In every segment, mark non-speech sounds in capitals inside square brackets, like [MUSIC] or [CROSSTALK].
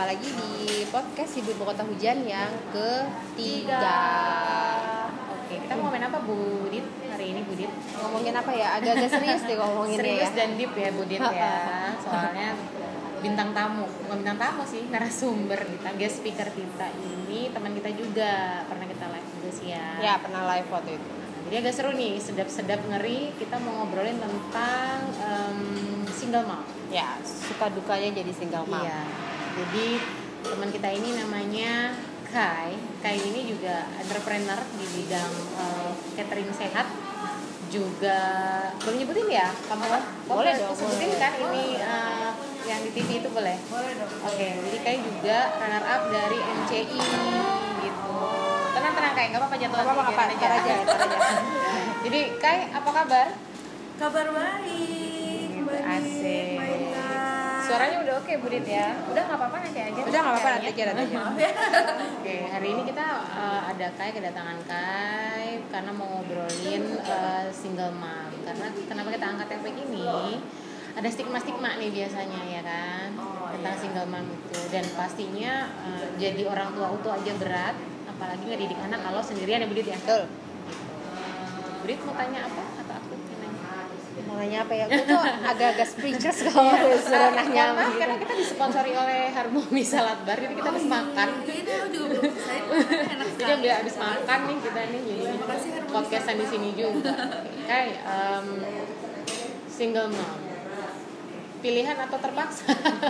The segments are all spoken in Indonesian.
Jumpa lagi di podcast Ibu Ibu Kota Hujan yang ketiga. Oke, kita mau ngomongin apa Bu Dit hari ini Bu Dit? Ngomongin apa ya? Agak-agak serius deh ngomonginnya Serius ya. dan deep ya Bu Dit ya. [LAUGHS] Soalnya bintang tamu, bukan bintang tamu sih, narasumber kita, guest speaker kita ini teman kita juga pernah kita live juga sih ya. Ya, pernah live waktu itu. Jadi agak seru nih, sedap-sedap ngeri. Kita mau ngobrolin tentang em, single mom. Ya, suka dukanya jadi single mom. Iya. Jadi teman kita ini namanya Kai. Kai ini juga entrepreneur di bidang eh, catering sehat. Juga boleh nyebutin ya? Kamu Boleh dong, Sebutin boleh. kan ini eh, yang di TV itu boleh? Boleh dong. Oke, jadi Kai juga runner up dari MCI gitu. Tenang tenang Kai, nggak apa-apa jatuh apa-apa, biarin ntar aja, aja. [LAUGHS] Jadi Kai, apa kabar? Kabar baik, baik, Asik. Suaranya udah oke Budit ya? Udah nggak apa-apa nanti aja. Udah nggak apa-apa nanti aja nanti aja. Oke, [LAUGHS] hari ini kita uh, ada Kai kedatangan Kai karena mau ngobrolin uh, single mom. Karena kenapa kita angkat topik ini? Ada stigma-stigma nih biasanya ya kan Oh, tentang iya. single mom itu dan pastinya uh, jadi orang tua utuh aja berat, apalagi ngedidik anak kalau sendirian ya Budit ya. Betul. Budit mau tanya apa atau aku yang nanya? Mau nanya apa ya? Gue tuh agak-agak speechless [LAUGHS] kalau disuruh nanya Mohon maaf, gitu. karena kita disponsori oleh Harmoni Salad Bar, jadi kita harus makan. Ini aku juga belum selesai. Enak [LAUGHS] Jadi udah habis makan nih kita nih jadi Terima kasih, Harmoni podcastan di sini juga. Kayak em, single mom. Pilihan atau terpaksa?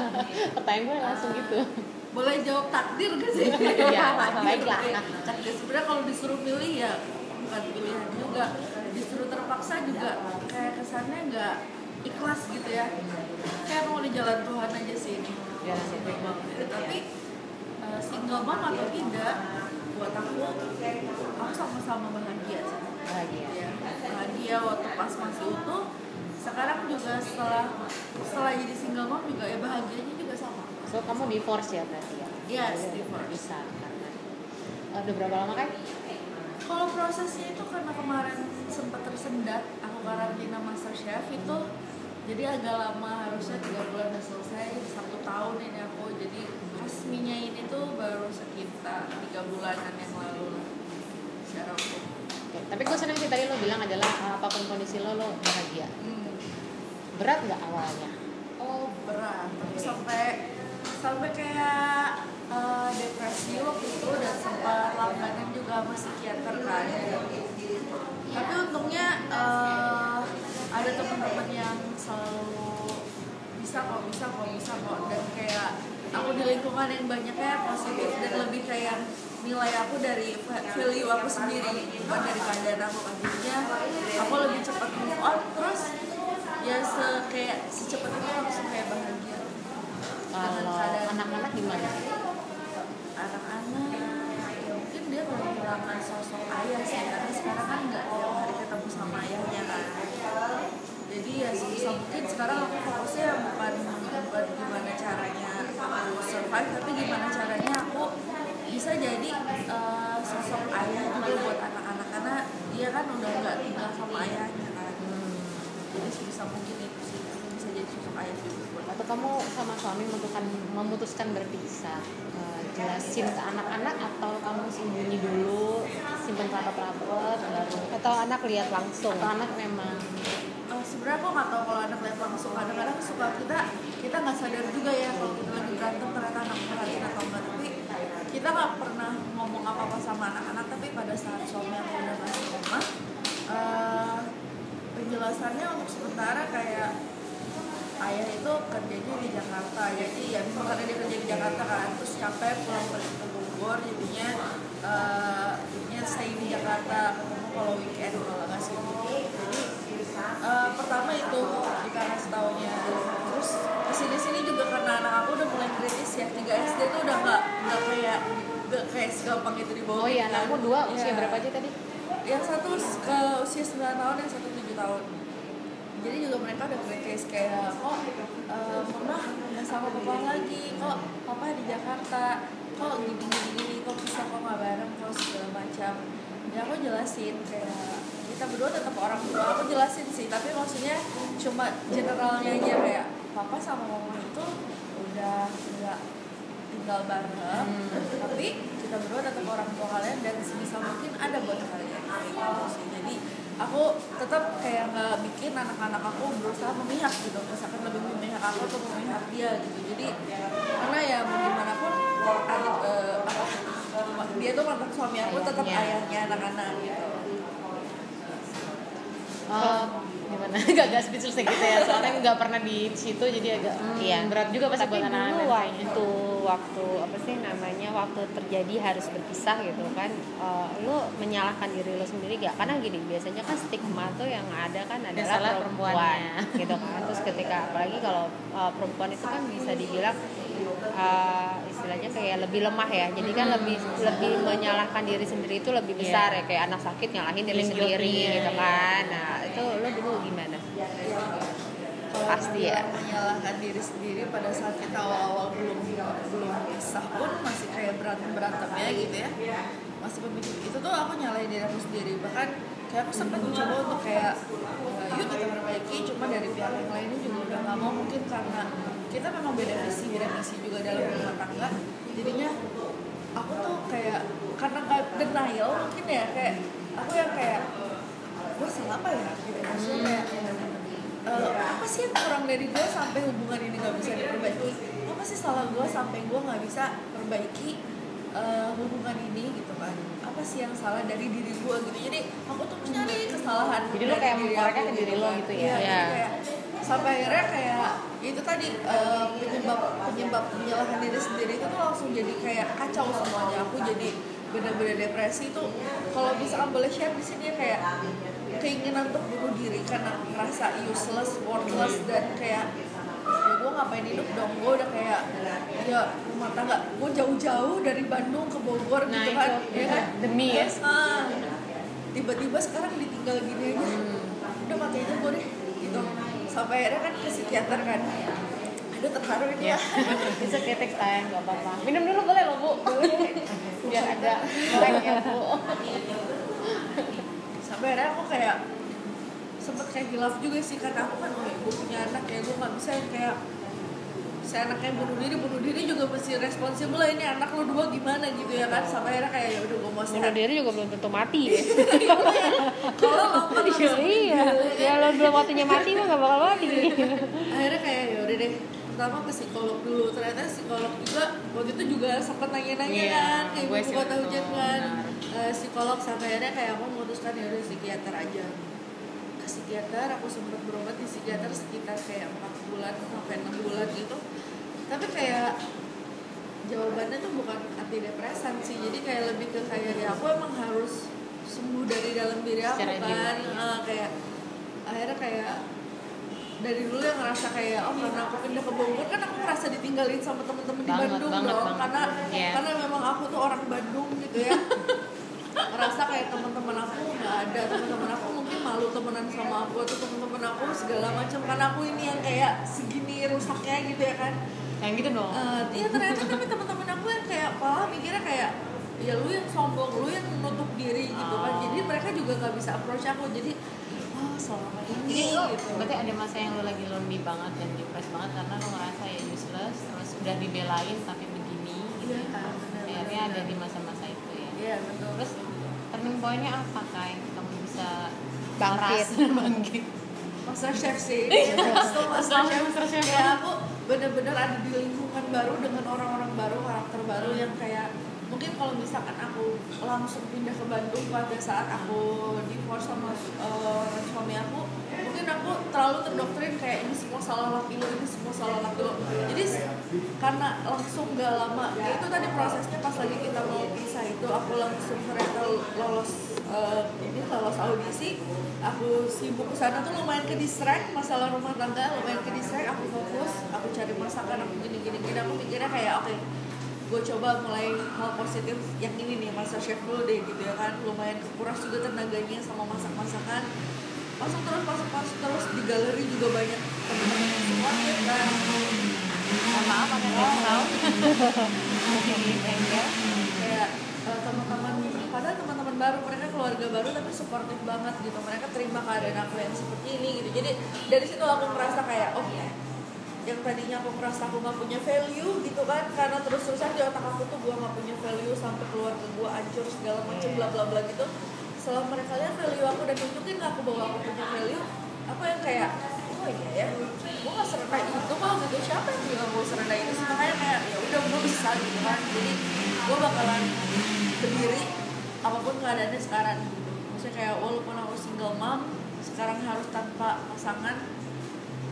[LAUGHS] Pertanyaan gue langsung gitu. Boleh jawab takdir gak sih? Iya, baiklah. Takdir sebenarnya kalau disuruh pilih ya bukan pilihan juga. Disuruh terpaksa juga kesannya nggak ikhlas gitu ya. Kayak mau di jalan Tuhan aja sih ini. Gitu. Tapi eh, single mom atau tidak buat aku aku sama-sama bahagia sih. Bahagia. ya bahagia waktu pas masih utuh sekarang juga setelah setelah jadi single mom juga ya bahagianya juga sama So kamu divorce ya berarti ya? Yes, divorce. Bisa karena Eh, udah berapa lama kan? Kalau prosesnya itu karena kemarin sempat tersendat aku karantina master chef itu jadi agak lama harusnya tiga bulan udah selesai satu tahun ini aku jadi resminya ini tuh baru sekitar tiga bulanan yang lalu lah secara umum Oke, Tapi gue seneng sih tadi lo bilang adalah eh, apa pun kondisi lo lo bahagia. hmm. Berat nggak awalnya? Oh berat, tapi sampai sampai kayak eh, depresi waktu itu dan sempat langganan juga sama psikiater kan. Tapi untungnya eh, ada teman-teman yang selalu bisa kok, bisa kok, bisa kok dan kayak aku di lingkungan yang banyaknya positif dan lebih kayak nilai aku dari value aku sendiri bukan dari keadaan aku kan jadinya aku lebih cepat move on terus ya se kayak secepat itu langsung kayak bahagia Kalau anak-anak gimana? Anak-anak. Ya mungkin dia udah kehilangan sosok ayah sih karena sekarang kan nggak tiap hari ketemu sama ayahnya kan. Jadi ya sebisa mungkin sekarang aku fokusnya bukan bukan gimana caranya aku survive tapi gimana caranya aku bisa jadi eh, sosok ayah juga buat anak-anak. Karena dia kan udah nggak tinggal sama ayahnya kan. Jadi sebisa mungkin itu sih bisa jadi sosok ayah juga buat Atau kamu sama suami memutuskan memutuskan berpisah? Jelasin ke anak-anak atau kamu sembunyi dulu, simpen rapat-rapat baru? Atau anak lihat langsung. Atau anak memang Eh, sebenarnya aku nggak tahu kalau anak lihat langsung kadang-kadang suka kita kita nggak sadar juga ya kalau kita lagi berantem ternyata anak perhatiin atau enggak tapi kita nggak pernah ngomong apa apa sama anak-anak tapi pada saat suami aku udah masuk rumah eh, penjelasannya untuk sementara kayak ayah itu kerjanya di Jakarta. Jadi ya misalkan dia kerja di Jakarta kan terus capek pulang balik ke Bogor jadinya eh, jadinya stay di Jakarta ketemu kalau weekend kalau nggak sih jadi eh, pertama itu dikasih taunya terus ke sini sini juga karena anak aku udah mulai kritis ya. 3 SD tuh udah nggak nggak kayak nggak kayak segampang itu dibawa Oh iya, anakmu dua usia Iya. berapa aja tadi? yang satu ke usia 9 tahun yang satu 7 tahun jadi juga mereka udah kritis kayak kok eh, mama nggak sama papa lagi. Kok papa di Jakarta? Kok gini gini gini kok bisa kok nggak bareng? Kok segala macam. Ya aku jelasin kayak kita berdua tetap orang tua. Aku jelasin sih tapi maksudnya cuma generalnya aja kayak papa sama mama itu udah nggak tinggal bareng Hmm. tapi kita berdua tetap orang tua kalian dan sebisa mungkin ada buat kalian. Kayak gitu sih. Jadi aku tetap kayak nggak bikin anak-anak aku berusaha memihak gitu misalkan lebih memihak aku atau memihak dia gitu jadi karena ya mau gimana pun adik eh, apa dia tuh mantan suami aku tetap Ayahnya. ayahnya anak-anak gitu Oh, gimana? [LAUGHS] Gak speechless gitu ya, soalnya nggak pernah di situ jadi agak hmm, Iya. berat juga pasti Tapi buat anak-anak waktu waktu apa sih namanya waktu terjadi harus berpisah gitu kan, eh, lu menyalahkan diri lu sendiri gak? Karena gini biasanya kan stigma tuh yang ada kan adalah salah perempuan, [LAUGHS] gitu kan. Terus ketika apalagi kalau eh, perempuan itu kan bisa dibilang eh, istilahnya kayak lebih lemah ya. Jadi kan lebih lebih menyalahkan diri sendiri itu lebih Iya. besar ya kayak anak sakit nyalahin diri sendiri gitu kan. Nah itu lu dulu gimana? Pasti ya. menyalahkan diri sendiri pada saat kita awal-awal belum belum pisah pun masih kayak berantem berantem ya gitu ya. Masih pemicu. Itu tuh aku nyalain diri aku sendiri. Bahkan kayak aku sempat mencoba untuk kayak "Eh, yuk kita perbaiki. Cuma dari pihak yang lainnya juga udah nggak mau. Mungkin karena kita memang beda visi beda misi juga dalam rumah tangga. Jadinya aku tuh kayak karena kayak denial mungkin ya. Kayak aku yang kayak gue salah apa ya? Gitu. Maksudnya kayak eh, apa sih yang kurang dari gue sampai hubungan ini nggak bisa diperbaiki? Apa sih salah gue sampai gue nggak bisa perbaiki eh, hubungan ini gitu kan? Apa sih yang salah dari diri gue gitu? Jadi aku tuh nyari kesalahan Jadi dari kayak mengkoreknya ke diri lo kan. gitu ya? Iya. kayak sampai akhirnya kayak itu tadi eh, penyebab penyebab menyalahkan diri sendiri itu tuh langsung jadi kayak kacau semuanya. Aku jadi bener-bener depresi itu kalau misalkan boleh share di sini ya kayak keinginan untuk bunuh diri karena merasa useless, worthless dan kayak ya gue ngapain hidup dong? Gue udah kayak ya rumah tangga gue jauh-jauh dari Bandung ke Bogor Nah, gitu kan itu, ya kan? Demi ya. Terus, ah, tiba-tiba sekarang ditinggal gini aja. Udah mati aja gue deh gitu. Sampai akhirnya kan ke psikiater kan. Aduh terharu ini Ya, ya bisa kayak text time, gak apa-apa. Minum dulu boleh loh bu, biar melek ya bu. Sampai akhirnya aku kayak sempet kayak hilaf juga sih karena aku kan oh, gue punya anak ya gue nggak bisa yang kayak si anaknya bunuh diri bunuh diri juga mesti responsibel lah ini anak lo dua gimana gitu ya kan. Sampai akhirnya kayak ya udah gue mau Bunuh sehat. diri juga belum tentu mati ya. [LAUGHS] kalau lama langsung iya, ya lo belum waktunya mati mah gak bakal mati. [LAUGHS] akhirnya kayak ya udah deh. Pertama ke psikolog dulu ternyata psikolog juga waktu itu juga sempat nanya-nanya Iya, kan kayak gue betul, hujan kan Eh, psikolog sampai akhirnya kayak aku memutuskan ya udah psikiater aja ke psikiater aku sempat berobat di psikiater sekitar kayak empat bulan sampai enam bulan gitu tapi kayak jawabannya tuh bukan antidepresan sih jadi kayak lebih ke kayak ya aku emang harus sembuh dari dalam diri aku Secara kan jiwa, iya. Eh, kayak akhirnya kayak dari dulu yang ngerasa kayak oh karena aku pindah ke Bogor kan aku ngerasa ditinggalin sama temen-temen di Bandung banget, dong banget. karena Iya. karena memang aku tuh orang Bandung gitu ya [LAUGHS] ngerasa kayak teman-teman aku nggak ada teman-teman aku mungkin malu temenan sama aku atau teman-teman aku segala macam karena aku ini yang kayak segini rusaknya gitu ya kan Yang gitu dong. Eh, iya ternyata tapi teman-teman aku yang kayak malah mikirnya kayak ya lu yang sombong lu yang menutup diri gitu kan jadi mereka juga nggak bisa approach aku jadi oh selama ini Jadi gitu berarti ada masa yang lo lagi lonely banget dan depressed banget karena lo ngerasa ya useless, terus udah dibelain tapi begini gitu. Iya, benar, Akhirnya benar. ada di masa-masa itu ya. iya betul Terus turning point-nya apa Kai? Kamu bisa Bangkit. [LAUGHS] bangkit. Master Chef sih Master Master Chef Master Chef. ya aku bener-bener ada di lingkungan baru dengan orang-orang baru karakter baru yang kayak mungkin kalau misalkan aku langsung pindah ke Bandung pada saat aku divorce sama eh, suami aku aku terlalu terdoktrin kayak ini semua salah laki lo ini semua salah laki lo. Jadi karena langsung gak lama. Ya itu tadi prosesnya pas lagi kita mau pisah itu aku langsung ternyata lolos eh, ini lolos audisi. Aku sibuk ke sana tuh lumayan ke distract masalah rumah tangga lumayan ke distract. Aku fokus aku cari masakan aku gini gini gini. Aku mikirnya kayak oke gue coba mulai hal positif yang ini nih masa chef dulu deh gitu ya kan. Lumayan kekuras juga tenaganya sama masak masakan masuk terus masuk masuk terus di galeri juga banyak teman-teman yang supportif kan Mohon maaf yang tahu. Bengkel. kayak eh, teman-teman padahal teman-teman baru mereka keluarga baru tapi suportif banget gitu mereka terima keadaan aku yang seperti ini gitu jadi dari situ aku merasa kayak oh yang tadinya aku merasa aku nggak punya value gitu kan karena terus terusan di otak aku tuh gue nggak punya value sampai keluarga gue hancur segala macem Iya. bla bla bla gitu setelah mereka lihat value aku dan tunjukin ke aku bahwa aku punya value aku yang kayak oh iya ya gue gak serendah itu kok gitu siapa yang bilang gue serendah itu sih? Makanya kayak ya udah gue bisa gitu kan. Jadi gue bakalan berdiri apa pun keadaannya sekarang. Gitu maksudnya kayak walaupun aku single mom sekarang harus tanpa pasangan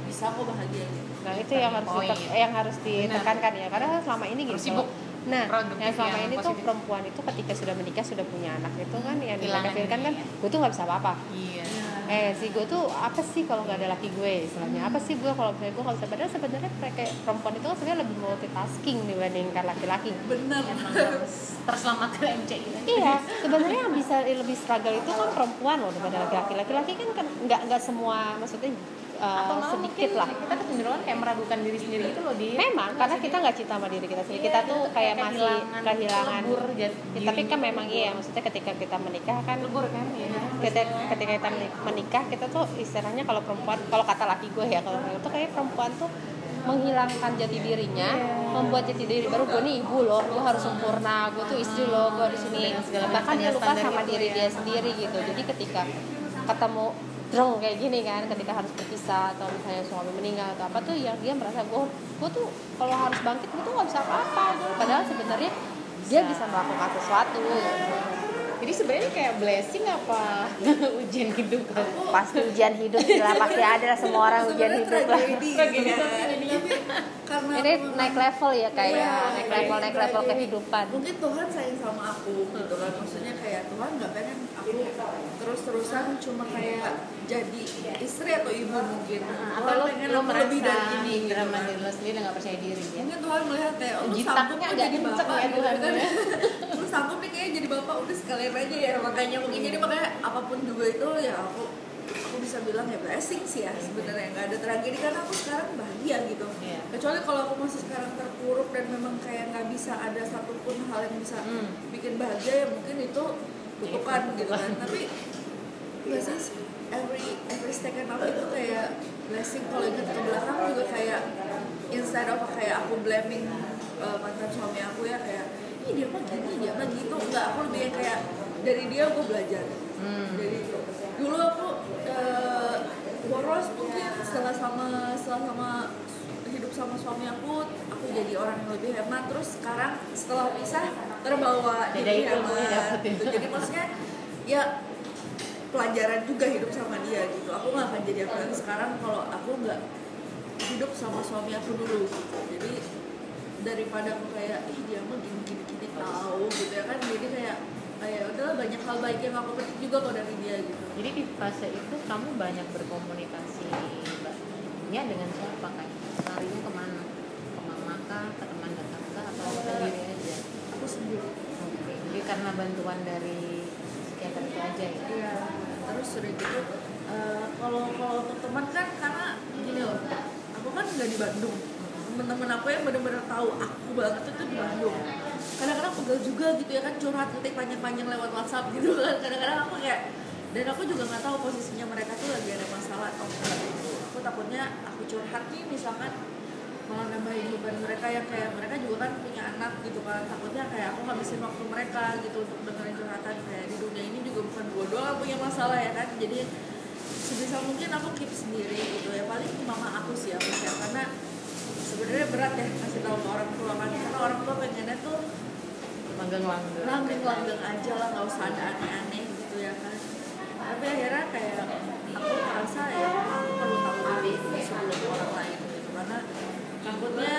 bisa kok bahagia gitu. Nah itu yang harus ditek- yang harus ditekankan ya. Karena selama ini Harus gitu. sibuk. Nah, Produktif yang selama yang ini tuh positif. perempuan itu ketika sudah menikah sudah punya anak itu kan yang pikirkan kan gue tuh nggak bisa apa-apa. iya Eh si gue tuh apa sih kalau nggak ada laki gue istilahnya apa sih gue kalau misalnya gue nggak bisa padahal sebenarnya mereka perempuan itu kan sebenarnya lebih multitasking dibandingkan laki-laki. bener emang [LAUGHS] harus terselamatkan MC gitu Iya, sebenarnya yang bisa lebih struggle itu kan perempuan loh daripada laki-laki. Laki-laki kan kan nggak nggak semua maksudnya uh, atau malah sedikit lah. kita kecenderungan kayak meragukan diri sendiri gitu loh di Memang karena kita nggak cinta sama diri kita sendiri. Iya, kita tuh kayak kayak masih kehilangan kehilangan. lebur Ya, tapi kan gitu. memang iya, maksudnya ketika kita menikah kan lebur kan ya ketika, ketika kita menikah kita tuh istilahnya kalau perempuan kalau kata laki gue ya kalau itu kayak perempuan tuh menghilangkan jati dirinya, Iya. membuat jati diri baru gue nih ibu loh, gue harus sempurna, gue tuh istri loh, gue harus ini. Bahkan dia lupa standar sama diri ya. dia sendiri gitu. Jadi ketika ketemu drong kayak gini kan, ketika harus berpisah atau misalnya suami meninggal atau apa tuh yang dia merasa gue gue tuh kalau harus bangkit gue tuh nggak bisa apa-apa. Padahal sebenarnya dia bisa melakukan sesuatu. jadi sebenarnya kayak blessing apa [LAUGHS] ujian hidup kan Pasti ujian hidup lah, pasti ada lah semua orang ujian hidup lah. ya. karena Ini naik level ya kayak Iya, naik kayak level naik level kehidupan. mungkin Tuhan sayang sama aku gitu kan maksudnya kayak Tuhan nggak pengen aku terus terusan cuma kayak jadi istri atau ibu mungkin atau Tuhan lo pengen lo aku merasa lebih dari ini gitu kan. lo sendiri nggak percaya diri ya mungkin Tuhan melihat kayak oh, Jitaknya sanggup agak jadi bapak ya gitu Tuhan kan ya. [LAUGHS] lu sanggup nih kayaknya jadi bapak udah sekalian aja ya makanya mungkin jadi makanya apa pun juga itu ya aku aku bisa bilang ya blessing sih ya sebenarnya nggak ada tragedi karena aku sekarang bahagia gitu Iya. kecuali kalau aku masih sekarang terpuruk dan memang kayak nggak bisa ada satupun hal yang bisa Hmm. bikin bahagia ya mungkin itu kutukan gitu kan tapi ya sih. Every every second of itu kayak blessing. Kalau ingat ke belakang juga kayak instead of kayak aku blaming uh, mantan suami aku ya kayak ih dia mah gini dia mah gitu. Enggak aku lebih yang kayak dari dia gue belajar. Hmm. jadi dulu aku uh, boros mungkin setelah sama setelah sama hidup sama suami aku aku jadi orang yang lebih hemat. Terus sekarang setelah pisah terbawa jadi hemat. ya. jadi maksudnya ya pelajaran juga hidup sama dia gitu. Aku nggak akan jadi yang sekarang kalau aku nggak hidup sama suami aku dulu gitu. Jadi daripada aku kayak ih dia mah gini gini gini tahu gitu ya kan. Jadi kayak kayak udahlah banyak hal baik yang aku petik juga kok dari dia gitu. Jadi di fase itu kamu banyak berkomunikasi ya dengan siapa kan larinya ke mana? Ke mama kah? Ke teman dekat kah? Atau sendiri aja? aku sendiri. Oke, jadi karena bantuan dari psikiater itu aja ya? Iya, terus udah gitu eh, kalau kalau untuk teman kan karena gini loh, aku kan nggak di Bandung. Temen-temen aku yang benar-benar tahu aku banget itu di Bandung. Kadang-kadang pegel juga gitu ya kan curhat ketik panjang-panjang lewat WhatsApp gitu kan. Kadang-kadang aku kayak dan aku juga nggak tahu posisinya mereka tuh lagi ada masalah atau enggak gitu. Aku takutnya aku curhat nih misalkan malah nambahin beban mereka yang kayak mereka juga kan punya anak gitu kan. Takutnya kayak aku ngabisin waktu mereka gitu untuk dengerin curhatan. Kayak di dunia ini juga bukan gue doang yang punya masalah ya kan. Jadi sebisa mungkin aku keep sendiri gitu ya. Paling mama aku sih aku share karena sebenarnya berat ya kasih tahu ke orang tua kan. Karena orang tua pengennya tuh langgeng-langgeng. Langgeng-langgeng aja lah nggak usah ada aneh-aneh gitu ya kan. Tapi akhirnya kayak aku merasa ya aku perlu tahu dulu sebelum orang lain gitu. Karena takutnya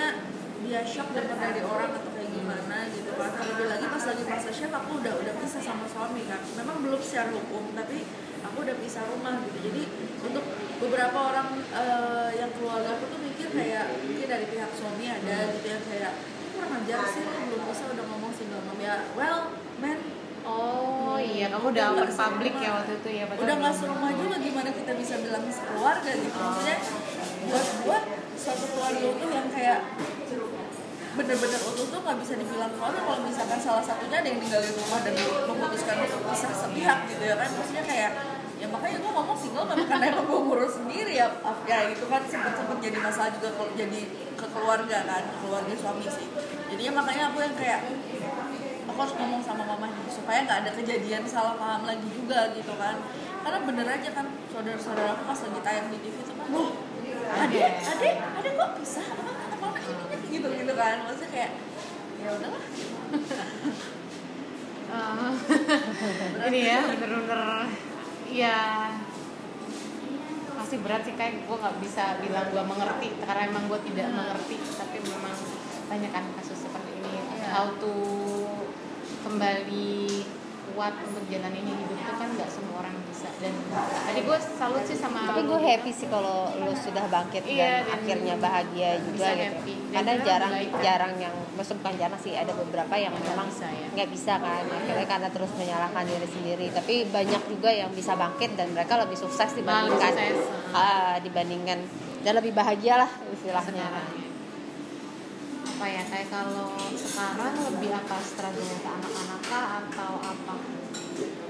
dia shock dengar dari orang atau kayak gimana gitu kan. Terlebih lagi pas lagi masa chef aku udah udah pisah sama suami kan memang belum secara hukum tapi aku udah pisah rumah gitu. Jadi untuk beberapa orang eh, yang keluarga aku tuh mikir kayak mungkin dari pihak suami ada gitu yang kayak "Ini kurang ajar sih lu belum bisa udah ngomong single mom ya well man oh iya kamu udah open public ya waktu itu ya udah nggak serumah juga gimana kita bisa bilang sekeluarga gitu. Maksudnya buat buat suatu keluarga utuh yang kayak bener-bener utuh tuh nggak bisa dibilang keluarga. Kalau misalkan salah satunya ada yang ninggalin rumah dan memutuskan untuk pisah sepihak gitu ya kan maksudnya kayak ya makanya gue ngomong single memang karena emang gue ngurus sendiri ya ya itu kan sempet sempet jadi masalah juga kalau jadi ke keluarga kan ke keluarga suami sih. Jadinya makanya aku yang kayak aku harus ngomong sama mamanya supaya nggak ada kejadian salah paham lagi juga gitu kan. Karena bener aja kan saudara-saudara aku pas lagi tayang di TV itu kan ada ada ada kok bisa? Mana ininya gitu gitu kan? Maksudnya kayak ya udahlah. Eh, ini ya bener-bener ya pasti berat sih kayak gue nggak bisa bilang gue mengerti karena emang gue tidak mengerti. Tapi memang banyak kan kasus seperti ini. Iya. how to kembali kuat untuk jalan ini hidup itu kan nggak semua orang bisa dan tadi gue salut sih sama tapi gue happy sih kalau lu sudah bangkit Iya, dan, dan akhirnya bahagia juga gitu happy. Dan karena jarang baik kan? jarang yang maksud bukan jarang sih ada beberapa yang Nggak memang bisa ya. nggak bisa kan akhirnya karena terus menyalahkan diri sendiri tapi banyak juga yang bisa bangkit dan mereka lebih sukses dibandingkan Nah, lebih sukses. ah, dibandingkan dan lebih bahagia lah istilahnya sekarang apa ya kayak kalau sekarang lebih apa struggle ke anak-anak kah atau apa?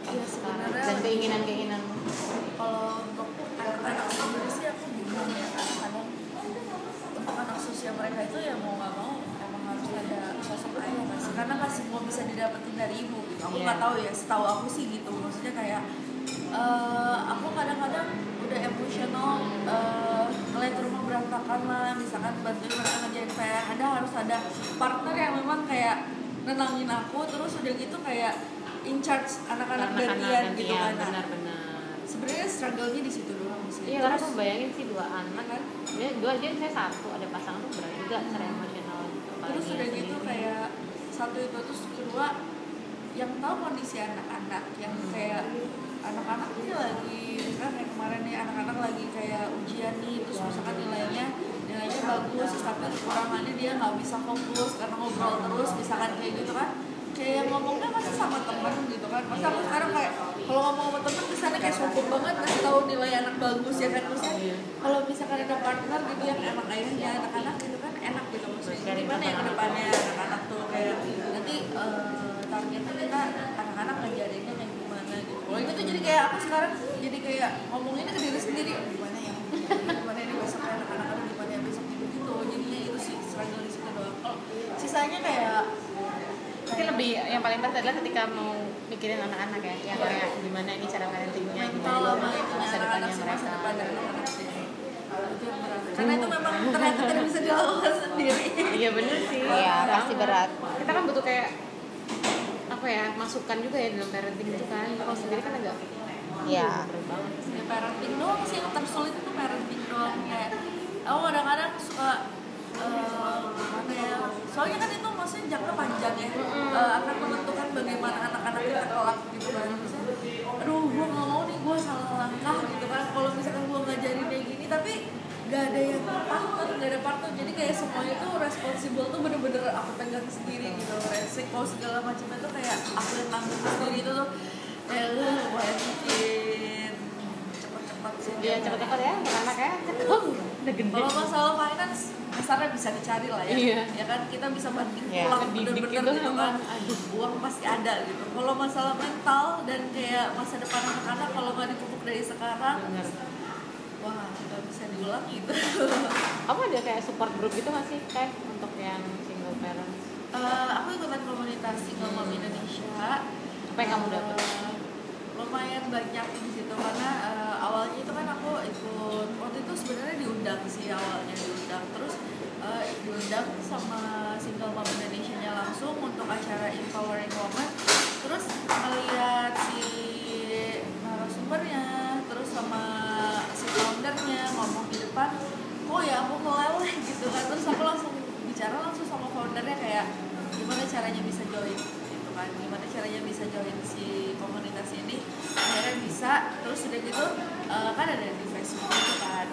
Iya, sekarang dan keinginan-keinginan. Kalau untuk anak-anak sendiri sih aku bingung ya kadang untuk anak usia mereka itu ya mau nggak mau emang harus ada sosok ayah sih? Karena nggak semua bisa didapetin dari ibu. Gitu. aku nggak tahu ya setahu aku sih gitu. Maksudnya kayak eh, aku kadang-kadang udah emosional eh, ngeliat rumah berantakan lah misalkan bantuin mereka ngerjain PR ada harus ada partner yang memang kayak nenangin aku terus udah gitu kayak in charge anak-anak gantian gitu ya kan benar-benar sebenarnya struggle-nya di situ doang sih. iya karena Terus, aku bayangin sih dua anak kan? Dia dua aja saya satu ada pasangan tuh berat juga secara emosional. Gitu. terus udah gitu kayak satu itu terus kedua yang tahu kondisi anak-anak yang kayak anak-anak ini lagi kan kayak kemarin nih anak-anak lagi kayak ujian nih terus misalkan nilainya nilainya bagus tapi kekurangannya dia nggak bisa fokus karena ngobrol terus misalkan kayak gitu kan. Kayak ngomongnya masih sama temen gitu kan. Masa aku sekarang kayak kalau ngomong sama temen kesannya kayak sombong banget ngasih tahu nilai anak bagus ya kan? Maksudnya kalau misalkan ada partner gitu yang emang ayahnya anak-anak gitu kan enak gitu. Maksudnya gimana ya sama ke depannya anak-anak tuh kayak nanti eh, targetnya kita anak-anak ngajarinnya kalau ini tuh jadi kayak aku sekarang jadi kayak ngomonginnya ke diri sendiri. Gimana ya? Gimana ini besok kayak anak-anak gimana ya besok gitu gitu. Jadinya itu sih struggle di situ doang. Kalau sisanya kayak Mungkin lebih yang paling berat adalah ketika mau mikirin anak-anak ya, yang kayak gimana ini cara parentingnya, mental gimana sama itu masa anak-anak masa depan dari anak-anak itu karena itu memang ternyata tidak bisa dilakukan sendiri. Iya bener sih. Iya, pasti berat. Kita kan butuh kayak apa ya masukan juga ya dalam parenting itu kan. Kalau sendiri kan agak Iya. ya parenting doang sih yang tersulit itu parenting doang. Kayak aku kadang-kadang suka eh, gimana ya soalnya kan itu maksudnya jangka panjang ya. Eh, akan menentukan bagaimana anak-anak kita kelak gitu kan. Maksudnya, aduh gue nggak mau nih gue salah langkah gitu kan. Kalau misalkan gue ngajarin kayak gini tapi gak ada yang partner gak ada partner jadi kayak semuanya tuh responsible tuh bener-bener aku pegang sendiri gitu resiko segala macamnya tuh kayak aku yang tanggung sendiri itu tuh kayak lu lumayan bikin cepet-cepet sih Iya cepet-cepet ya anak ya. Udah gede. kalau masalah finance kasarnya bisa dicari lah ya Iya. ya kan kita bisa banting pulang Didik bener-bener itu gitu kan aduh. uang pasti ada gitu kalau masalah mental dan kayak masa depan anak-anak kalau nggak dipupuk dari sekarang Bener. Wah nggak bisa diulang gitu. Kamu ada kayak support group gitu nggak sih kayak untuk yang single parents? Eh, aku ikutan komunitas single mom Indonesia. Apa yang kamu dapat? Eh, lumayan banyak di situ karena eh, awalnya itu kan aku ikut waktu itu sebenarnya diundang sih awalnya diundang. Terus eh, diundang sama single mom Indonesia nya langsung untuk acara empowering woman terus ngeliat si narasumbernya terus sama si foundernya ngomong di depan oh ya aku meleleh gitu kan terus aku langsung bicara langsung sama foundernya kayak gimana caranya bisa join gitu kan. Gimana caranya bisa join si komunitas ini akhirnya bisa. Terus udah gitu eh, kan ada di Facebook gitu kan.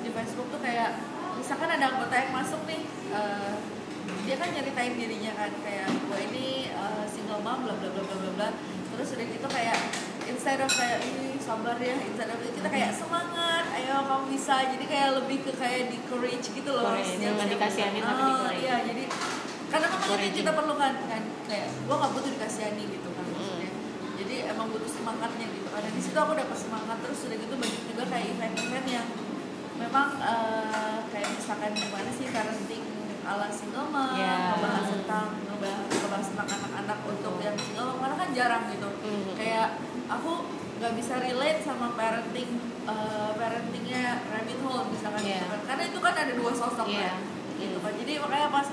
Di Facebook tuh kayak misalkan ada anggota yang masuk nih eh, dia kan nyeritain dirinya kan kayak gue ini eh, single mom bla bla bla bla bla bla. Terus udah gitu kayak instead of kayak ini sabar ya instead of kita kayak semangat ayo kamu bisa. Jadi kayak lebih ke kayak di courage gitu loh. Bukan setiap- dikasihanin tapi Ah, di-courage. iya jadi karena memang itu yang kita perlukan kan kayak gue gak butuh dikasihani gitu kan maksudnya jadi emang butuh semangatnya gitu karena di situ aku dapat semangat terus udah gitu banyak juga kayak event-event yang memang eh, kayak misalkan gimana sih parenting ala single mom Yeah. ngebahas tentang ngebahas, ngebahas tentang anak-anak untuk yang single mom karena kan jarang gitu Mhm. kayak aku nggak bisa relate sama parenting eh, parentingnya rabbit hole misalkan Yeah. gitu kan. karena itu kan ada dua sosok Yeah. kan gitu kan jadi makanya pas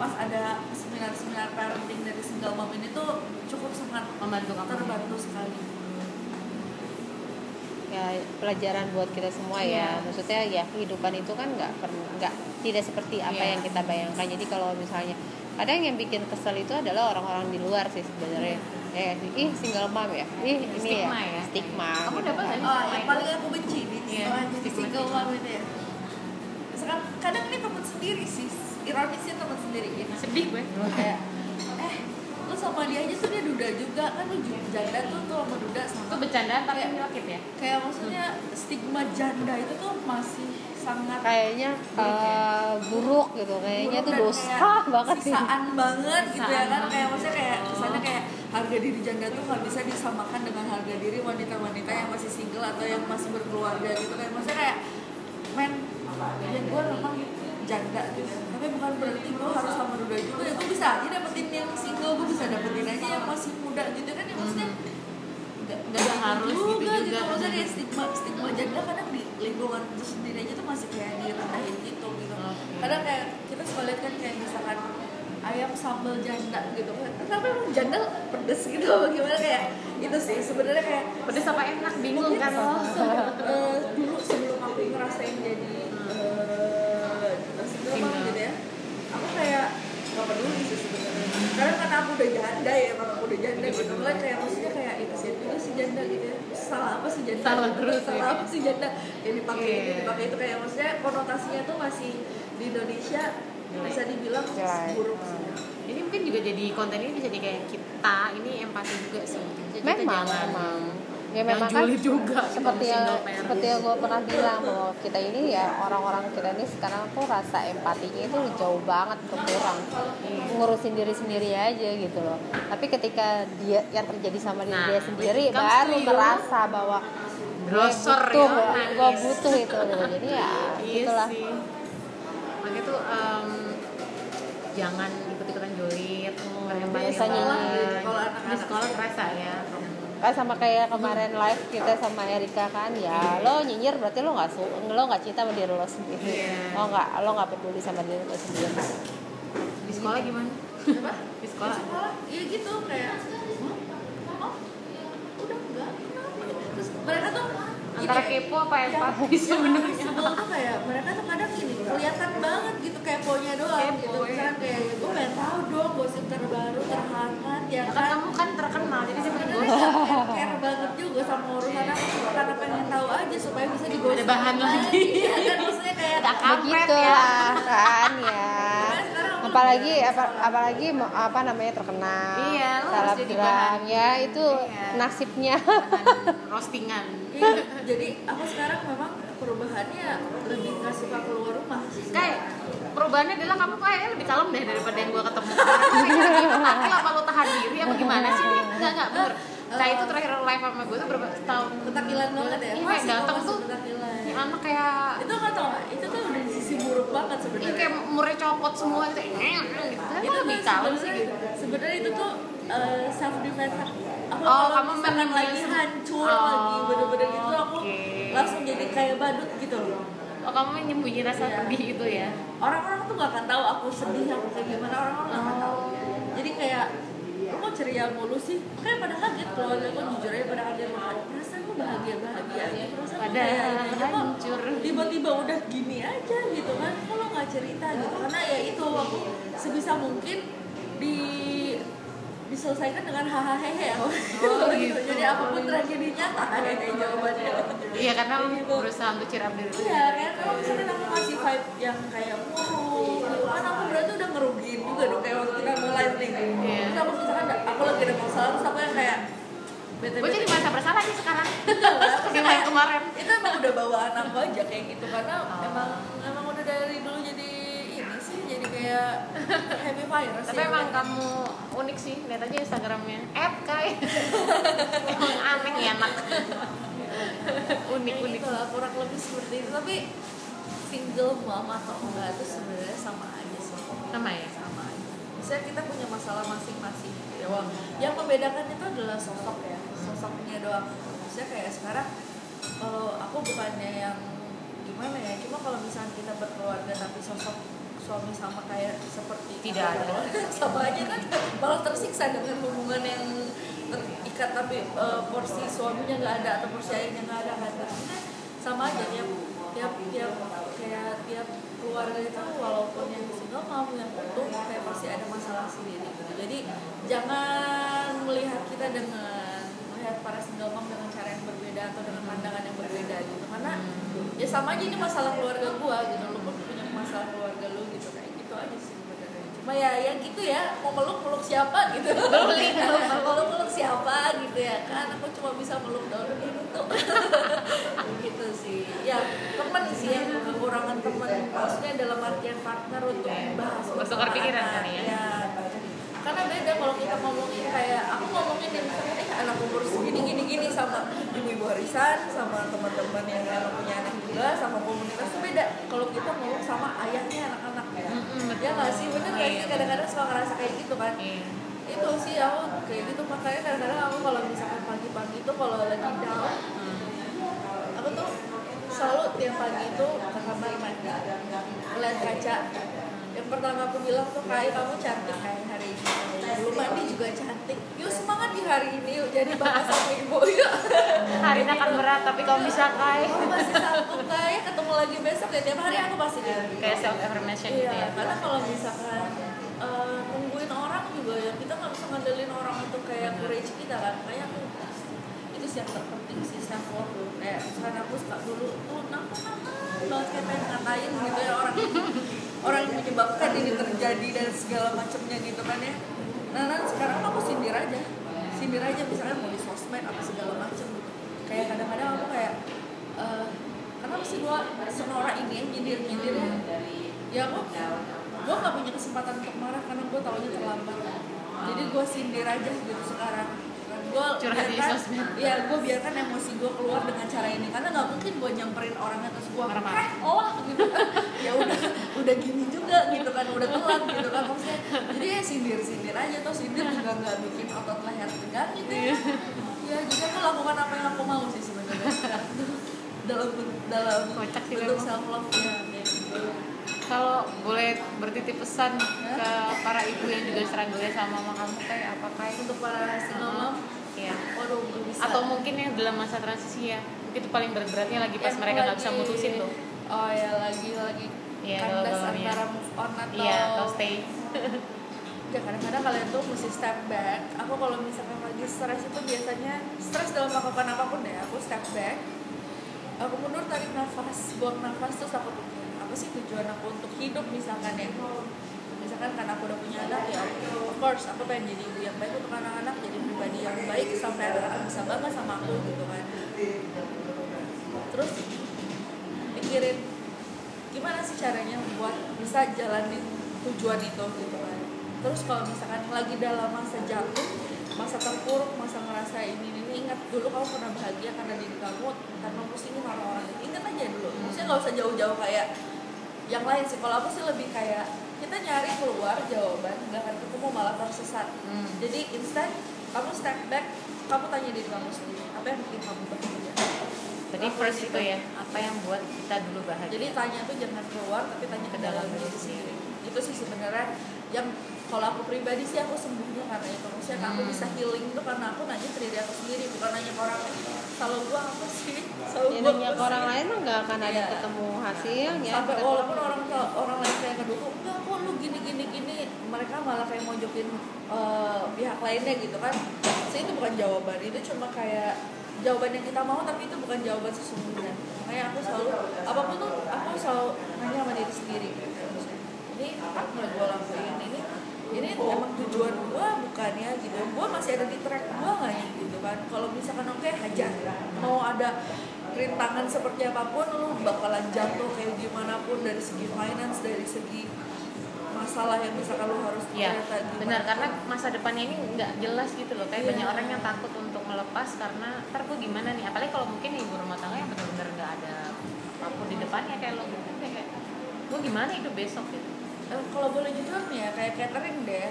pas ada seminar-seminar parenting dari single mom ini tuh cukup sangat membantu terbantu sekali. Ya pelajaran buat kita semua ya. Iya. maksudnya ya kehidupan itu kan nggak pernah nggak tidak seperti apa Iya. yang kita bayangkan. Jadi kalau misalnya kadang yang bikin kesel itu adalah orang-orang di luar sih sebenarnya. Ya ih single mom ya? Ih ini Stigma ya, ya. stigma. Kamu gitu dapat kan. oh yang paling aku benci Iya, jadi stigma- single mom itu ya. Sekarang kadang ini teman sendiri sih ironisnya teman sendiri. Gitu sedih gue. Kayak eh lu sama dia aja tuh dia duda juga. Kan lu juga janda tuh tuh sama duda itu sama bercandaan tapi Kayak- nyelakit ya? kayak maksudnya stigma janda itu tuh masih sangat kayaknya eh, buruk gitu. Kayaknya buruk tuh dosa kayak [LAUGHS] banget sih. sisaan banget gitu ya kan? Kayak maksudnya kayak kesannya kayak harga diri janda tuh nggak bisa disamakan dengan harga diri wanita-wanita yang masih single atau yang masih berkeluarga gitu kayak maksudnya kayak men ya gue memang janda gitu. Tapi bukan berarti gue harus sama duda juga. Ya gue bisa aja dapetin yang single gue bisa dapetin aja yang masih muda gitu kan ya maksudnya? Nggak nggak Nggak gitu harus juga gitu. gitu, maksudnya kayak stigma stigma janda kadang di lingkungan itu sendiri aja tuh masih kayak direndahin gitu gitu. Oke. kadang kayak kita suka lihat kan kayak misalkan ayam sambal janda gitu. Kan kenapa emang janda pedes gitu? Apa gimana kayak itu sih sebenarnya kayak pedes apa enak? Bingung kan? Lo Eh, dulu sebelum aku ngerasain jadi eh single mom Single. gitu ya aku kayak gak peduli sih sebenarnya. Karena karena aku udah janda ya emang aku udah janda gitu. kan kayak maksudnya kayak itu sih juga si janda gitu ya. Salah apa sih janda? Salah terus, salah ya. apa sih janda? Yang dipakai ini Iya. dipakai itu kayak maksudnya konotasinya tuh masih di Indonesia bisa dibilang Jelek. buruk sih. Ini mungkin juga jadi konten ini bisa jadi kayak kita ini empati juga sih. Jadi kita memang jangan memang ya memang kan julid juga seperti yang seperti yang gue pernah bilang bahwa kita ini ya orang-orang kita ini sekarang tuh rasa empatinya itu jauh banget berkurang ngurusin diri sendiri aja gitu loh tapi ketika dia yang terjadi sama diri Nah, dia sendiri baru terasa bahwa Grosor gue butuh, ya, gue butuh itu gitu. [LAUGHS] jadi ya Iya gitulah sih. Makanya tuh em, jangan ikut-ikutan julid, berempati Biasa lah. nyanyi. Di sekolah terasa ya. Kan sama kayak kemarin live kita sama Erika kan ya lo nyinyir berarti lo nggak su lo nggak cinta sama diri lo sendiri Iya. lo nggak lo nggak peduli sama diri lo sendiri Di sekolah gimana? Apa? Di sekolah. Di sekolah iya gitu kayak "Hah? oh udah enggak terus mereka tuh Antara kepo apa yang- empati yang sebenarnya? [LAUGHS] tuh kayak mereka tuh kadang gini kelihatan banget gitu keponya doang Kepo, gitu ya. misalkan kayak gue pengen tahu dong gosip terbaru terhangat ya Ya kan kan kamu kan terkenal, jadi Sebenarnya gosip. care, banget juga sama urusan aku karena pengen tahu aja supaya bisa digosip Ada bahan lagi. Iya kan maksudnya kayak Ada kampret ya. kan ya apalagi apa, apalagi apa namanya terkenal Iya, selebgram jadi bahan. ya itu Iya. nasibnya Bahan [LAUGHS] roastingan. Iya, jadi aku sekarang memang perubahannya lebih nggak suka keluar rumah sih. Kayak perubahannya adalah kamu kayaknya lebih kalem deh daripada yang gue ketemu. Kayak gitu, apa lo tahan diri apa gimana sih? Enggak, enggak, bener. Nah itu terakhir live sama gue tuh berapa tahun? Ketakilan banget ya. Iya, Masih datang kok tuh ini anak kayak Itu nggak tau nggak? Itu tuh udah di sisi buruk banget sebenarnya. kayak umurnya copot semua gitu. gitu. Kan itu lebih kalem sih sebenarnya- gitu. Sebenarnya itu tuh self defense. Aku Oh, kamu memang lagi hancur Oh, lagi bener-bener gitu aku oke. langsung jadi kayak badut gitu loh. Oh kamu nyembunyi rasa Iya. pedih gitu ya? Orang-orang tuh gak akan tahu aku sedih aku kayak gimana orang-orang gak akan tahu. Jadi kayak lu kok ceria mulu sih? Kayak pada kaget keluarga aku jujur aja pada kaget banget. Perasaan lu bahagia bahagia Padahal hancur. tiba-tiba udah gini aja gitu kan? Kalau nggak cerita gitu karena ya itu aku sebisa mungkin di diselesaikan dengan hahaha ya. Oh, [LAUGHS] gitu. Jadi apa pun tragedinya hahaha jawabannya. Iya karena Gitu. berusaha untuk cheer up diri. Iya, kayak kalau misalnya aku ngasih vibe yang kayak murung, gitu kan aku berarti udah ngerugiin juga dong kayak waktu kita mulai nih. Iya. Terus aku misalkan ada- aku lagi ada masalah terus aku yang kayak bete Gue jadi merasa bersalah nih sekarang. [LAUGHS] Maksudnya Yang kemarin. itu emang udah bawaan aku aja kayak gitu karena emang emang udah dari dulu jadi ini sih jadi kayak [LAUGHS] happy virus tapi ya. emang kamu unik sih lihat aja instagramnya. App kai. [LAUGHS] Emang aneh ya anak. Unik Ya unik. gitu lah, kurang lebih seperti itu. Tapi single mom atau enggak itu sebenarnya sama aja sih. Sama ya? Sama aja. Misalnya kita punya masalah masing-masing. Ya yang membedakan itu adalah sosok ya sosoknya doang. Misalnya kayak sekarang kalau aku bukannya yang gimana ya cuma kalau misalnya kita berkeluarga tapi sosok suami sama kayak seperti Tidak ada. [LAUGHS] sama aja kan malah tersiksa dengan hubungan yang terikat tapi eh, porsi suaminya nggak ada atau porsi ayahnya nggak ada kan Maksudnya sama aja tiap tiap tiap kayak tiap keluarga itu walaupun yang single mau yang utuh kayak pasti ada masalah sendiri gitu. Jadi jangan melihat kita dengan melihat para single mom dengan cara yang berbeda atau dengan pandangan yang berbeda gitu. Karena ya sama aja ini masalah keluarga gua gitu. Lu pun punya masalah keluarga lu gitu. Kayak gitu aja sih sebenarnya. Cuma ya ya gitu ya. Mau meluk meluk siapa gitu. [LAUGHS] Meluk meluk siapa gitu ya kan. Aku cuma bisa meluk daun itu [LAUGHS] gitu sih. Ya temen sih yang kekurangan temen. Maksudnya dalam artian partner untuk membahas Bertukar pikiran masalah kali ya. Iya. karena beda kalau kita ngomongin kayak aku ngomongin yang misalnya eh anak umur segini gini gini sama ibu-ibu warisan sama teman-teman yang emang punya anak juga sama komunitas itu beda. Kalau kita ngomong sama ayahnya anak-anak Mm-mm, ya nggak sih? Bener nggak Iya, sih kadang-kadang suka ngerasa kayak gitu kan. Iya. itu sih aku kayak gitu. Makanya kadang-kadang aku kalau misalkan pagi-pagi itu kalau lagi down aku tuh selalu tiap pagi itu ke kamar mandi ngeliat kaca pertama aku bilang tuh kayak kamu cantik kayak hari ini? Belum mandi juga cantik. Yuk semangat di hari ini yuk jadi bapak sama ibu yuk. Hari ini akan berat tapi kamu bisa kai kamu masih sanggup kayak ketemu lagi besok ya tiap hari aku pasti gitu. Kayak self affirmation gitu Iya, ya. karena kalau misalkan eh, nungguin orang juga ya kita nggak bisa ngandelin orang untuk kayak courage kita kan. Kayak aku itu sih yang terpenting sih self love kayak misalkan aku suka dulu tuh nama nama banget kayak pengen ngatain gitu ya orang orang yang menyebabkan ini terjadi dan segala macamnya gitu kan ya. Nah, nah sekarang aku sindir aja. Sindir aja misalkan mau di sosmed apa segala macam gitu. Kayak kadang-kadang aku kayak eh, kenapa sih gua senora ini yang nyindir nyindir ya aku gue gak punya kesempatan untuk marah karena gue taunya terlambat. Jadi gue sindir aja gitu sekarang gue Curhat di sosmed. [LAUGHS] ya gue biarkan emosi gue keluar dengan cara ini. Karena nggak mungkin gue nyamperin orangnya terus gue Marah-marah. oh gitu. Kan [LAUGHS] ya udah udah gini juga gitu kan udah telat gitu kan maksudnya. Jadi ya sindir sindir aja tuh sindir juga nggak bikin otot leher tegang gitu ya. Ya jadi aku lakukan apa yang aku mau sih sebenarnya. [LAUGHS] Dalam dalam Kocak bentuk self love ya gitu. kalau boleh bertitip pesan ke para ibu yang juga struggle sama mama kamu kayak apa kayak untuk para single mom Iya. waduh belum bisa. Atau mungkin yang dalam masa transisi ya mungkin itu paling berat-beratnya lagi pas Yang mereka nggak bisa mutusin tuh. Oh ya lagi lagi. Iya, kandas galau-galaunya. antara move on atau iya atau stay. [LAUGHS] Ya kadang-kadang kalian tuh mesti step back. Aku kalau misalkan lagi stres itu biasanya stres dalam melakukan apa pun deh aku step back. Aku mundur tarik nafas buang nafas terus aku pikir apa sih tujuan aku untuk hidup misalkan ya? Misalkan karena aku udah punya anak ya of course aku pengen jadi ibu yang baik untuk anak-anak jadi pribadi yang baik sampai anak-anak bisa bangga sama aku gitu kan. Terus pikirin gimana sih caranya buat bisa jalanin tujuan itu gitu kan. Terus kalau misalkan lagi dalam masa jatuh masa terpuruk masa ngerasa ini ini ingat dulu kamu pernah bahagia karena diri kamu tanpa pusingin orang-orang ingat aja dulu. Maksudnya nggak usah jauh-jauh kayak yang lain sih. Kalau aku sih lebih kayak kita nyari keluar jawaban nggak akan ketemu malah tersesat. Hmm. jadi instan kamu step back kamu tanya diri kamu sendiri apa yang bikin kamu bahagia? Jadi first itu ya apa yang buat kita dulu bahagia? Jadi tanya tuh jangan keluar tapi tanya ke dalam diri sendiri. itu sih sebenarnya yang kalau aku pribadi sih aku sembuhnya karena itu. Maksudnya aku Hmm. bisa healing tuh karena aku nanya ke diri aku sendiri bukan nanya ke orang lain. Kalau gua apa sih? Selalu ya nanya ke orang lain mah nggak akan ada Iya. ketemu hasilnya. Sampai walaupun orang orang lain kayak ngedukung enggak kok lu gini gini gini mereka malah kayak mojokin eh, pihak lainnya gitu kan. Saya itu bukan jawaban itu cuma kayak jawaban yang kita mau tapi itu bukan jawaban sesungguhnya. Makanya aku selalu apa pun tuh aku selalu nanya sama diri sendiri ini apa yang gue lakuin? Ini ini emang tujuan gue bukannya gitu. Gue masih ada di track gue nggak ya gitu kan. Kalau misalkan oke hajar. Mau ada rintangan seperti apa pun lu bakalan jatuh kayak gimana pun dari segi finance dari segi masalah yang misalkan lu harus ternyata gimana. benar karena masa depannya ini nggak jelas gitu loh. Kayak Iya. banyak orang yang takut untuk melepas karena ntar gue gimana nih. Apalagi kalau mungkin ibu rumah tangga yang benar-benar nggak ada apa pun di depannya kayak lo gitu kayak gue gimana hidup besok gitu. Eh, kalau boleh jujur nih ya kayak catering deh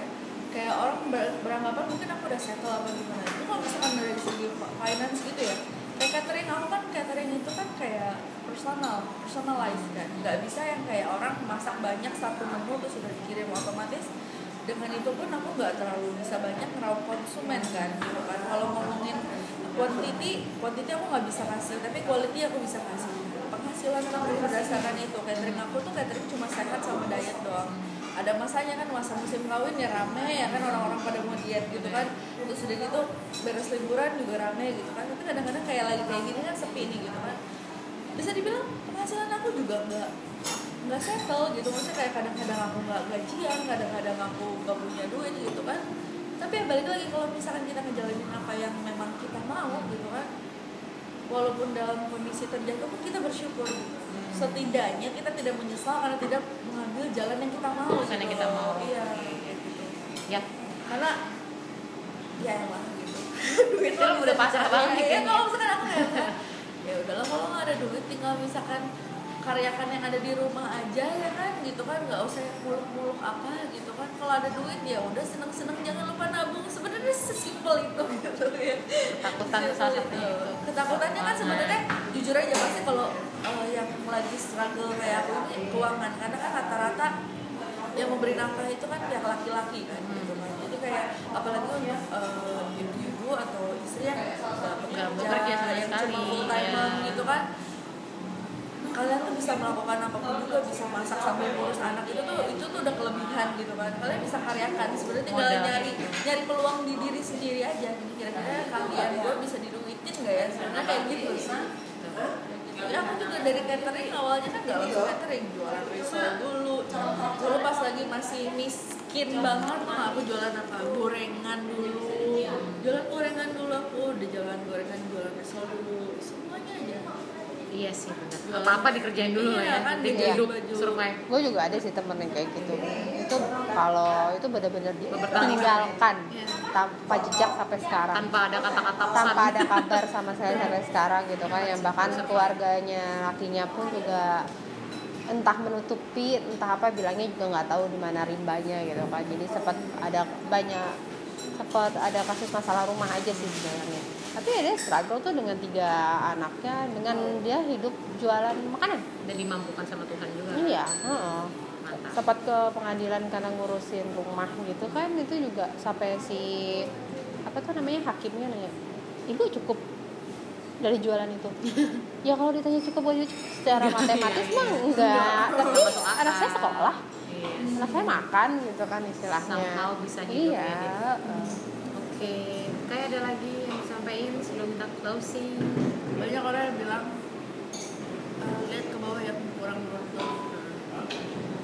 kayak orang ber- beranggapan mungkin aku udah settle apa gimana itu kalau misalkan dari segi fi- finance gitu ya kayak catering aku kan catering itu kan kayak personal personalize kan. Nggak bisa yang kayak orang masak banyak satu menu terus sudah dikirim otomatis. Dengan itu pun aku nggak terlalu bisa banyak ngeraup konsumen kan gitu kan. Kalau ngomongin quantity quantity aku nggak bisa kasih tapi quality aku bisa kasih. Penghasilan aku berdasarkan itu. Catering aku tuh catering cuma sehat sama diet doang. Ada masanya kan masa musim kawin ya rame ya kan orang-orang pada mau diet gitu kan terus udah gitu beres liburan juga rame gitu kan. Tapi kadang-kadang kayak lagi kayak gini kan sepi nih gitu kan. Bisa dibilang penghasilan aku juga nggak nggak settle gitu. Maksudnya kayak kadang-kadang aku nggak gajian kadang-kadang aku nggak punya duit gitu kan. Tapi ya balik lagi kalau misalkan kita ngejalanin apa yang memang kita mau gitu kan walaupun dalam kondisi terjangkau pun kita bersyukur gitu. setidaknya kita tidak menyesal karena tidak mengambil jalan yang kita mau Jalan yang gitu. kita mau. iya gitu. Ya, karena ya emang. Gitu duit Itu lu udah pasrah banget ya, ya kalau misalkan aku kayak kan, ya udahlah kalau nggak ada duit tinggal misalkan karyakan yang ada di rumah aja ya kan gitu kan. Nggak usah muluk-muluk apa gitu kan. Kalau ada duit ya udah seneng-seneng. Jangan lupa nabung. Sebenarnya sesimpel itu gitu ya. Ketakutan salah itu. ketakutannya kan sebenarnya jujur aja pasti kalau eh, yang lagi struggle kayak aku ini keuangan. Karena kan rata-rata yang memberi nafkah itu kan pihak laki-laki kan. Kan jadi kayak apalagi untuk eh, ibu-ibu atau istri yang bekerja, sama yang cuma full time iya. gitu kan. Kalian tuh bisa melakukan apa pun juga bisa masak sambil ngurus anak. Itu tuh itu tuh udah kelebihan gitu kan. Kalian bisa karyakan. Sebenarnya tinggal Modal. nyari nyari peluang di diri sendiri aja. Jadi kira-kira kalian gue bisa diduitin nggak ya? Sebenarnya kayak gitu sih ya aku juga dari catering awalnya kan gak langsung catering. Jualan risol dulu. Dulu pas lagi masih miskin banget mah aku jualan apa gorengan dulu jualan gorengan dulu aku udah jualan gorengan jualan risol dulu semuanya aja iya sih benar. Apa-apa dikerjain dulu Iya, ya. kan, dikerjain hidup, baju. survive. gue juga ada sih temen yang kayak gitu itu kalau itu benar-benar ditinggalkan Iya. tanpa jejak sampai sekarang Tanpa ada kata-kata pesan. tanpa ada kabar sama saya sampai sekarang gitu kan yang bahkan keluarganya lakinya pun juga entah menutupi entah apa bilangnya juga nggak tahu di mana rimbanya gitu kan jadi sempat ada banyak sempat ada kasus masalah rumah aja sih sebenarnya tapi ya dia struggle tuh dengan tiga anaknya dengan dia hidup jualan makanan Dan dimampukan sama Tuhan juga. iya heeh Mantap. sempat ke pengadilan karena ngurusin rumah gitu kan itu juga sampai si apa tuh namanya hakimnya nanya ibu cukup dari jualan itu. [LAUGHS] Ya kalau ditanya cukup aja secara matematis mah enggak. Tapi anak saya sekolah. Iya. anak saya makan gitu kan istilahnya. Somehow bisa hidup iya. ya, gitu. Oke, kayak ada lagi yang disampaikan sebelum kita closing. banyak orang yang bilang "Eh, lihat ke bawah yang kurang beruntung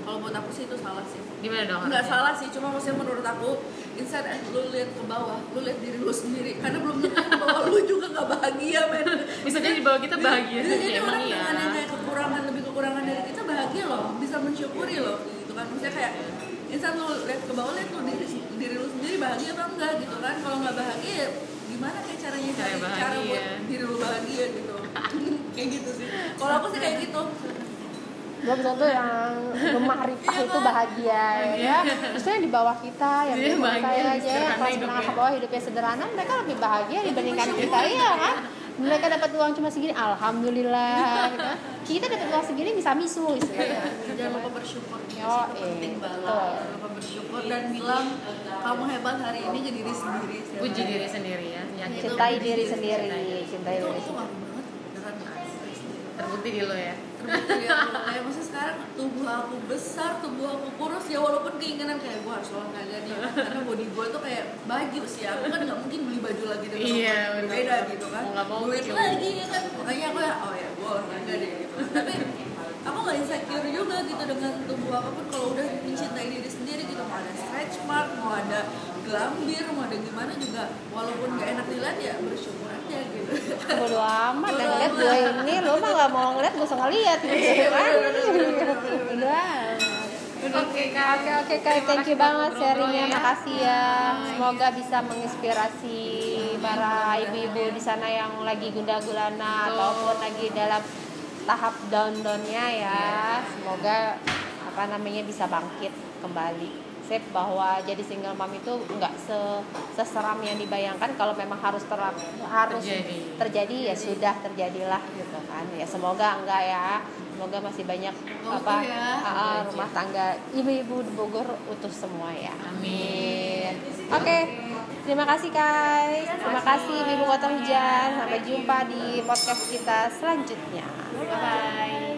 kalau buat aku sih itu salah sih. Gimana dong? nggak salah sih cuma maksudnya menurut aku instead eh, lu lihat ke bawah lu lihat diri lu sendiri. Karena belum tentu bawah lu juga nggak bahagia men. Bisa jadi bahwa kita bahagia. bisa jadi Ya, emang orang iya. dengan yang kayak kekurangan lebih kekurangan dari kita bahagia loh. Bisa mensyukuri loh gitu kan. Maksudnya kayak instead lu lihat ke bawah lihat lu diri, diri lu sendiri bahagia apa enggak gitu kan. Kalau nggak bahagia ya gimana kayak caranya Cara cari cara buat diri lu bahagia gitu. [LAUGHS] Kayak gitu sih. Kalau aku sih kayak gitu belum tentu yang gemah ripah itu bahagia ya maksudnya di bawah kita yang Iya, di bawah saya aja yang kelas menengah hidupnya. ke bawah hidupnya sederhana mereka lebih bahagia dibandingkan kita iya kan mereka dapat uang cuma segini alhamdulillah gitu. kita dapat uang segini bisa misu istilahnya jangan lupa bersyukur Yo, itu penting eh, banget betul. jangan lupa bersyukur dan bilang kamu hebat hari ini ke diri sendiri Puji diri sendiri ya. Yakin. cintai diri sendiri cintai diri sendiri banget beneran Terbukti di lo ya. Ya kayak maksudnya sekarang tubuh aku besar tubuh aku kurus ya walaupun keinginan kayak gue harus olahraga nih karena body gue tuh kayak baju sih aku kan nggak mungkin beli baju lagi dengan Iya, baju bener. beda gitu kan. Mau nggak mau duit lagi ya kan. Makanya aku ya oh ya gue olahraga deh gitu. Tapi aku nggak insecure juga gitu dengan tubuh aku pun kalau udah mencintai diri sendiri gitu mau ada stretch mark mau ada gelambir mau ada gimana juga walaupun gak enak dilihat ya bersyukur aja gitu bodo amat yang amat. gue ini lo mah gak mau ngeliat gue usah ngeliat gitu kan Oke kak. Oke oke Kak, thank you banget sharingnya, ya. makasih ya. Semoga bisa menginspirasi para ibu-ibu di sana yang lagi gundah gulana ataupun lagi dalam tahap down downnya ya. Semoga apa namanya bisa bangkit kembali. Sip bahwa jadi single mom itu nggak se seseram yang dibayangkan kalau memang harus ter harus Terjadi. terjadi ya sudah terjadilah gitu kan ya semoga enggak ya semoga masih banyak Semoga apa ya. ah, rumah tangga ibu-ibu di Bogor utuh semua ya Amin. oke terima kasih guys terima kasih ibu kota hujan sampai jumpa di podcast kita selanjutnya Bye bye.